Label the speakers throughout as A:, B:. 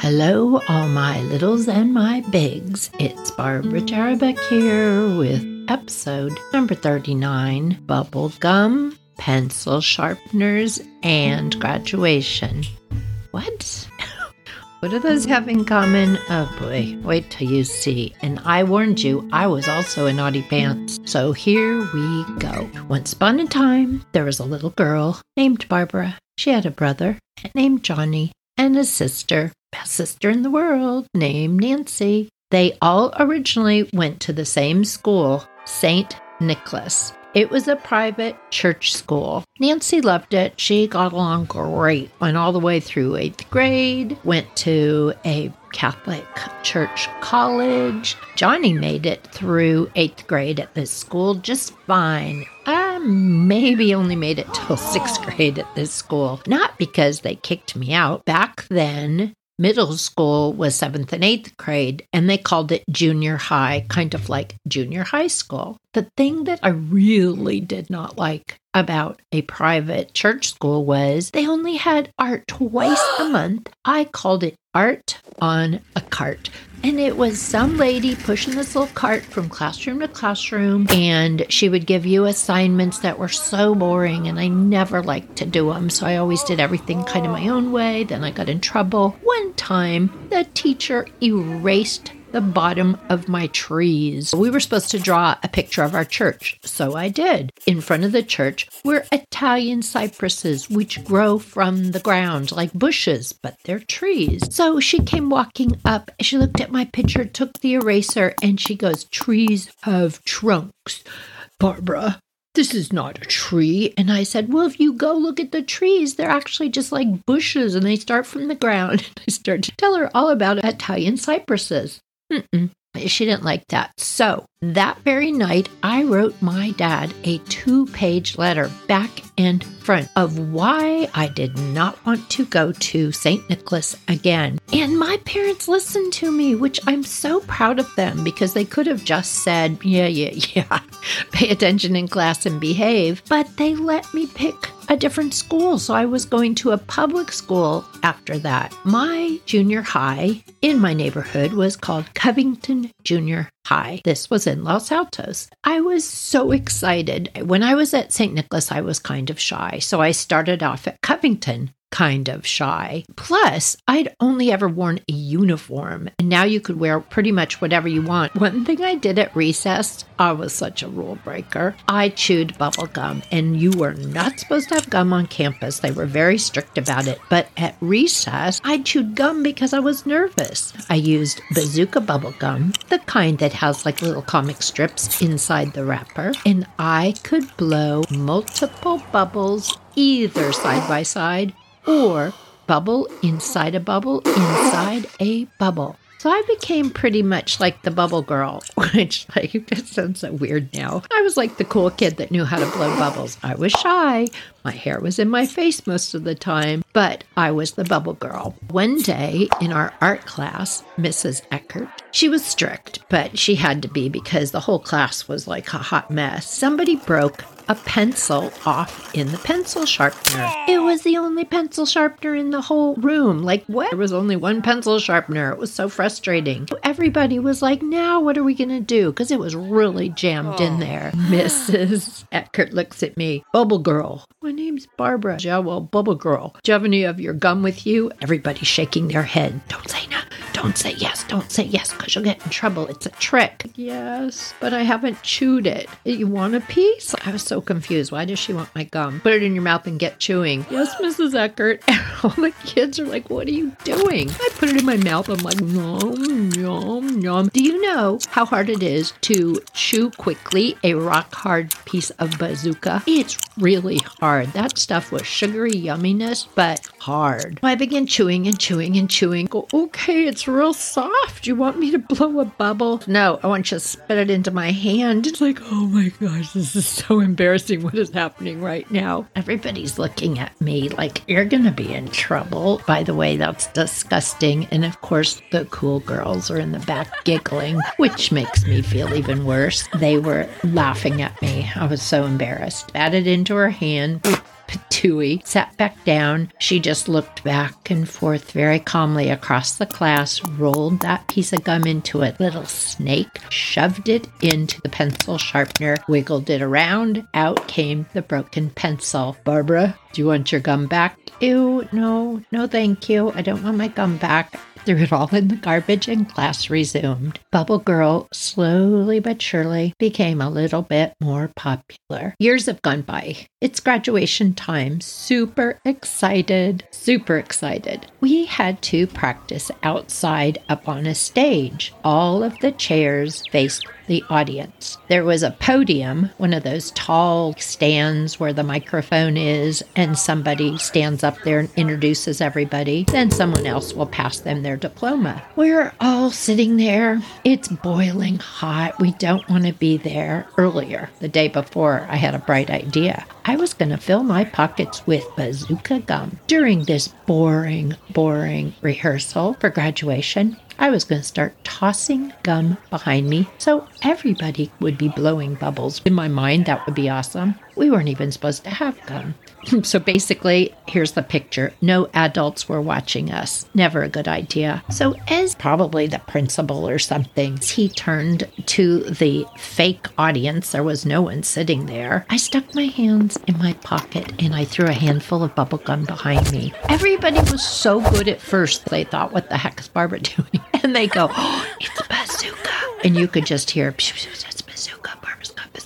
A: Hello, all my littles and my bigs. It's Barbara Jarabek here with episode number 39 Bubble Gum, Pencil Sharpeners, and Graduation. What? what do those have in common? Oh boy, wait till you see. And I warned you, I was also a naughty pants. So here we go. Once upon a time, there was a little girl named Barbara. She had a brother named Johnny and a sister, best sister in the world, named Nancy. They all originally went to the same school, St. Nicholas. It was a private church school. Nancy loved it. She got along great. Went all the way through eighth grade, went to a Catholic church college. Johnny made it through eighth grade at this school just fine. I maybe only made it till sixth grade at this school. Not because they kicked me out. Back then, middle school was seventh and eighth grade, and they called it junior high, kind of like junior high school. The thing that I really did not like about a private church school was they only had art twice a month. I called it art on a cart. And it was some lady pushing this little cart from classroom to classroom, and she would give you assignments that were so boring, and I never liked to do them. So I always did everything kind of my own way. Then I got in trouble. One time, the teacher erased the bottom of my trees. We were supposed to draw a picture of our church, so I did. In front of the church were Italian cypresses, which grow from the ground like bushes, but they're trees. So she came walking up, she looked at my picture, took the eraser, and she goes, Trees have trunks. Barbara, this is not a tree. And I said, Well, if you go look at the trees, they're actually just like bushes and they start from the ground. And I started to tell her all about Italian cypresses. Mm-mm. She didn't like that. So that very night, I wrote my dad a two page letter, back and front, of why I did not want to go to St. Nicholas again. And my parents listened to me, which I'm so proud of them because they could have just said, yeah, yeah, yeah, pay attention in class and behave. But they let me pick a different school. So I was going to a public school after that. My junior high in my neighborhood was called Covington Junior High. This was in Los Altos. I was so excited. When I was at St. Nicholas, I was kind of shy. So I started off at Covington kind of shy. Plus, I'd only ever worn a uniform, and now you could wear pretty much whatever you want. One thing I did at recess, I was such a rule breaker. I chewed bubble gum, and you were not supposed to have gum on campus. They were very strict about it. But at recess, I chewed gum because I was nervous. I used bazooka bubble gum, the kind that has like little comic strips inside the wrapper, and I could blow multiple bubbles either side by side or bubble inside a bubble inside a bubble. So I became pretty much like the bubble girl, which like that sounds so weird now. I was like the cool kid that knew how to blow bubbles. I was shy. My hair was in my face most of the time, but I was the bubble girl. One day in our art class, Mrs. Eckert, she was strict, but she had to be because the whole class was like a hot mess. Somebody broke a pencil off in the pencil sharpener. It was the only pencil sharpener in the whole room. Like, what? There was only one pencil sharpener. It was so frustrating. Everybody was like, now what are we going to do? Because it was really jammed in there. Oh. Mrs. Eckert looks at me. Bubble girl. My name's Barbara. Yeah, well, Bubble girl. Do you have any of your gum with you? Everybody's shaking their head. Don't say no. Don't say yes. Don't say yes because you'll get in trouble. It's a trick. Yes, but I haven't chewed it. You want a piece? I was so confused. Why does she want my gum? Put it in your mouth and get chewing. Yes, Mrs. Eckert. All the kids are like, What are you doing? I put it in my mouth. I'm like, Yum, yum, yum. Do you know how hard it is to chew quickly a rock hard piece of bazooka? It's really hard. That stuff was sugary yumminess, but hard. I began chewing and chewing and chewing. Go, okay, it's real soft. You want me to blow a bubble? No, I want you to spit it into my hand. It's like, oh my gosh, this is so embarrassing what is happening right now. Everybody's looking at me like, you're going to be in trouble. By the way, that's disgusting. And of course, the cool girls are in the back giggling, which makes me feel even worse. They were laughing at me. I was so embarrassed. Added into her hand. Tui sat back down. She just looked back and forth very calmly across the class, rolled that piece of gum into a little snake, shoved it into the pencil sharpener, wiggled it around. Out came the broken pencil. Barbara, do you want your gum back? Ew, no, no, thank you. I don't want my gum back threw it all in the garbage and class resumed. Bubble Girl slowly but surely became a little bit more popular. Years have gone by. It's graduation time. Super excited, super excited. We had to practice outside up on a stage. All of the chairs faced the audience. There was a podium, one of those tall stands where the microphone is, and somebody stands up there and introduces everybody. Then someone else will pass them their diploma. We're all sitting there. It's boiling hot. We don't want to be there. Earlier, the day before, I had a bright idea. I was going to fill my pockets with bazooka gum. During this boring, boring rehearsal for graduation, I was going to start tossing gum behind me so everybody would be blowing bubbles. In my mind, that would be awesome. We weren't even supposed to have gum. so basically, here's the picture. No adults were watching us. Never a good idea. So, as probably the principal or something, he turned to the fake audience. There was no one sitting there. I stuck my hands in my pocket and I threw a handful of bubble gum behind me. Everybody was so good at first, they thought, what the heck is Barbara doing? And they go, oh, it's bazooka. And you could just hear, that's bazooka.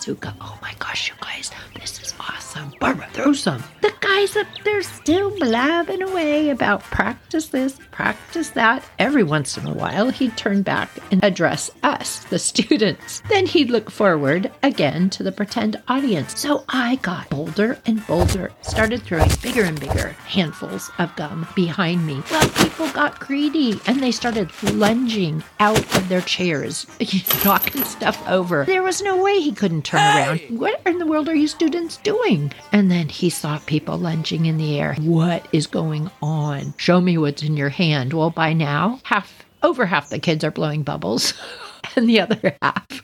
A: Bazooka. Oh my gosh, you guys, this is awesome. Barbara, throw some. Guys up there still blabbing away about practice this, practice that. Every once in a while, he'd turn back and address us, the students. Then he'd look forward again to the pretend audience. So I got bolder and bolder, started throwing bigger and bigger handfuls of gum behind me. Well, people got greedy and they started lunging out of their chairs, knocking stuff over. There was no way he couldn't turn around. What in the world are you students doing? And then he saw people lunging in the air. What is going on? Show me what's in your hand. Well, by now, half over half the kids are blowing bubbles. and the other half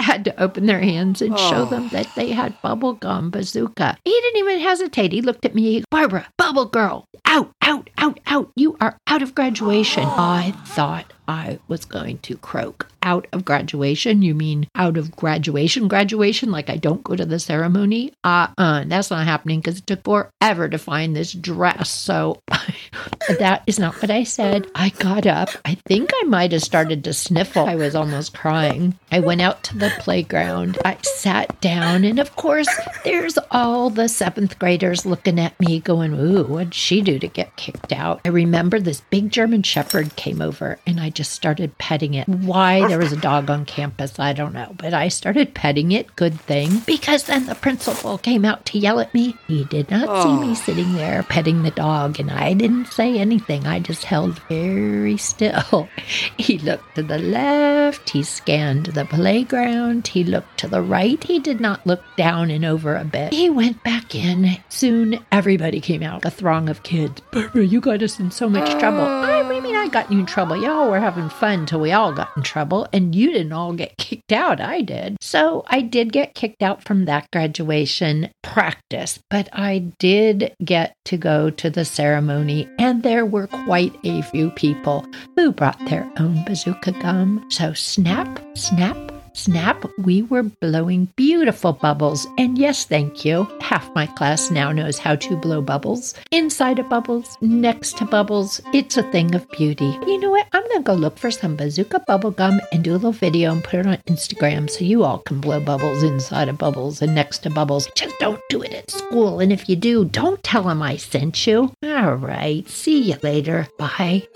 A: had to open their hands and oh. show them oh. that they had bubble gum bazooka. He didn't even hesitate. He looked at me, Barbara, bubble girl, out, out, out, out. You are out of graduation. I thought I was going to croak. Out of graduation? You mean out of graduation? Graduation? Like I don't go to the ceremony? Uh uh, that's not happening because it took forever to find this dress. So that is not what I said. I got up. I think I might have started to sniffle. I was almost crying. I went out to the playground. I sat down, and of course, there's all the seventh graders looking at me going, Ooh, what'd she do to get kicked out? I remember this big German Shepherd came over and I just started petting it. Why there was a dog on campus, I don't know, but I started petting it. Good thing. Because then the principal came out to yell at me. He did not oh. see me oh. sitting there petting the dog, and I didn't say anything. I just held very still. He looked to the left, he scanned the playground, he looked to the right. He did not look down and over a bit. He went back in. Soon everybody came out, a throng of kids. Barbara, you got us in so much trouble. Oh. I, I mean, I got you in trouble. Y'all were having fun till we all got in trouble, and you didn't all get kicked out. I did. So I did get kicked out from that graduation practice, but I did get to go to the ceremony, and there were quite a few people who brought their own bazooka gum. So snap, snap, Snap, we were blowing beautiful bubbles. And yes, thank you. Half my class now knows how to blow bubbles. Inside of bubbles, next to bubbles, it's a thing of beauty. You know what? I'm going to go look for some bazooka bubble gum and do a little video and put it on Instagram so you all can blow bubbles inside of bubbles and next to bubbles. Just don't do it at school. And if you do, don't tell them I sent you. All right. See you later. Bye.